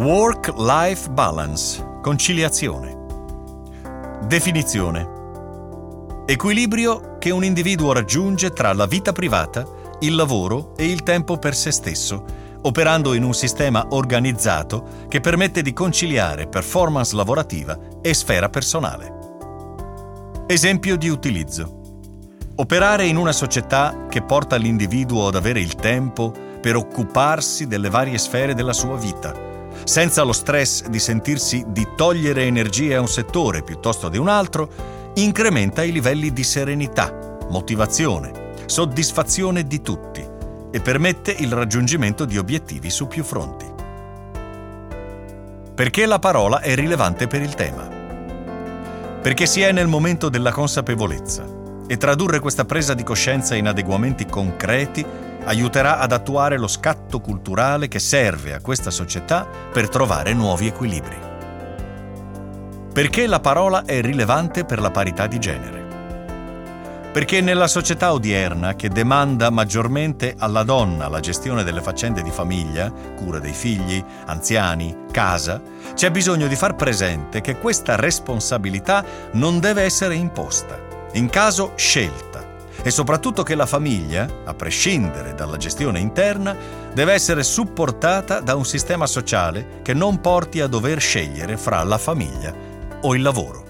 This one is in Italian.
Work-life balance, conciliazione. Definizione. Equilibrio che un individuo raggiunge tra la vita privata, il lavoro e il tempo per se stesso, operando in un sistema organizzato che permette di conciliare performance lavorativa e sfera personale. Esempio di utilizzo. Operare in una società che porta l'individuo ad avere il tempo per occuparsi delle varie sfere della sua vita, senza lo stress di sentirsi di togliere energie a un settore piuttosto di un altro, incrementa i livelli di serenità, motivazione, soddisfazione di tutti e permette il raggiungimento di obiettivi su più fronti. Perché la parola è rilevante per il tema? Perché si è nel momento della consapevolezza e tradurre questa presa di coscienza in adeguamenti concreti aiuterà ad attuare lo scatto culturale che serve a questa società per trovare nuovi equilibri. Perché la parola è rilevante per la parità di genere? Perché nella società odierna, che demanda maggiormente alla donna la gestione delle faccende di famiglia, cura dei figli, anziani, casa, c'è bisogno di far presente che questa responsabilità non deve essere imposta, in caso scelta, e soprattutto che la famiglia, a prescindere dalla gestione interna, deve essere supportata da un sistema sociale che non porti a dover scegliere fra la famiglia o il lavoro.